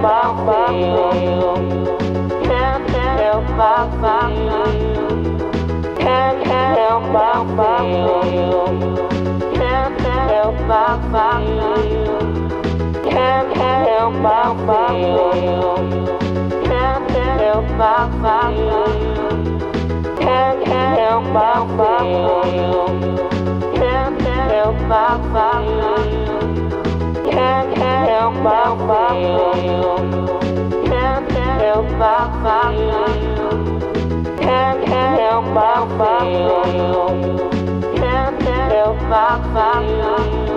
Can't help my father. Can't help my Bye help my feelings. Can't help my feelings. Can't help my feelings. Can't help my feelings.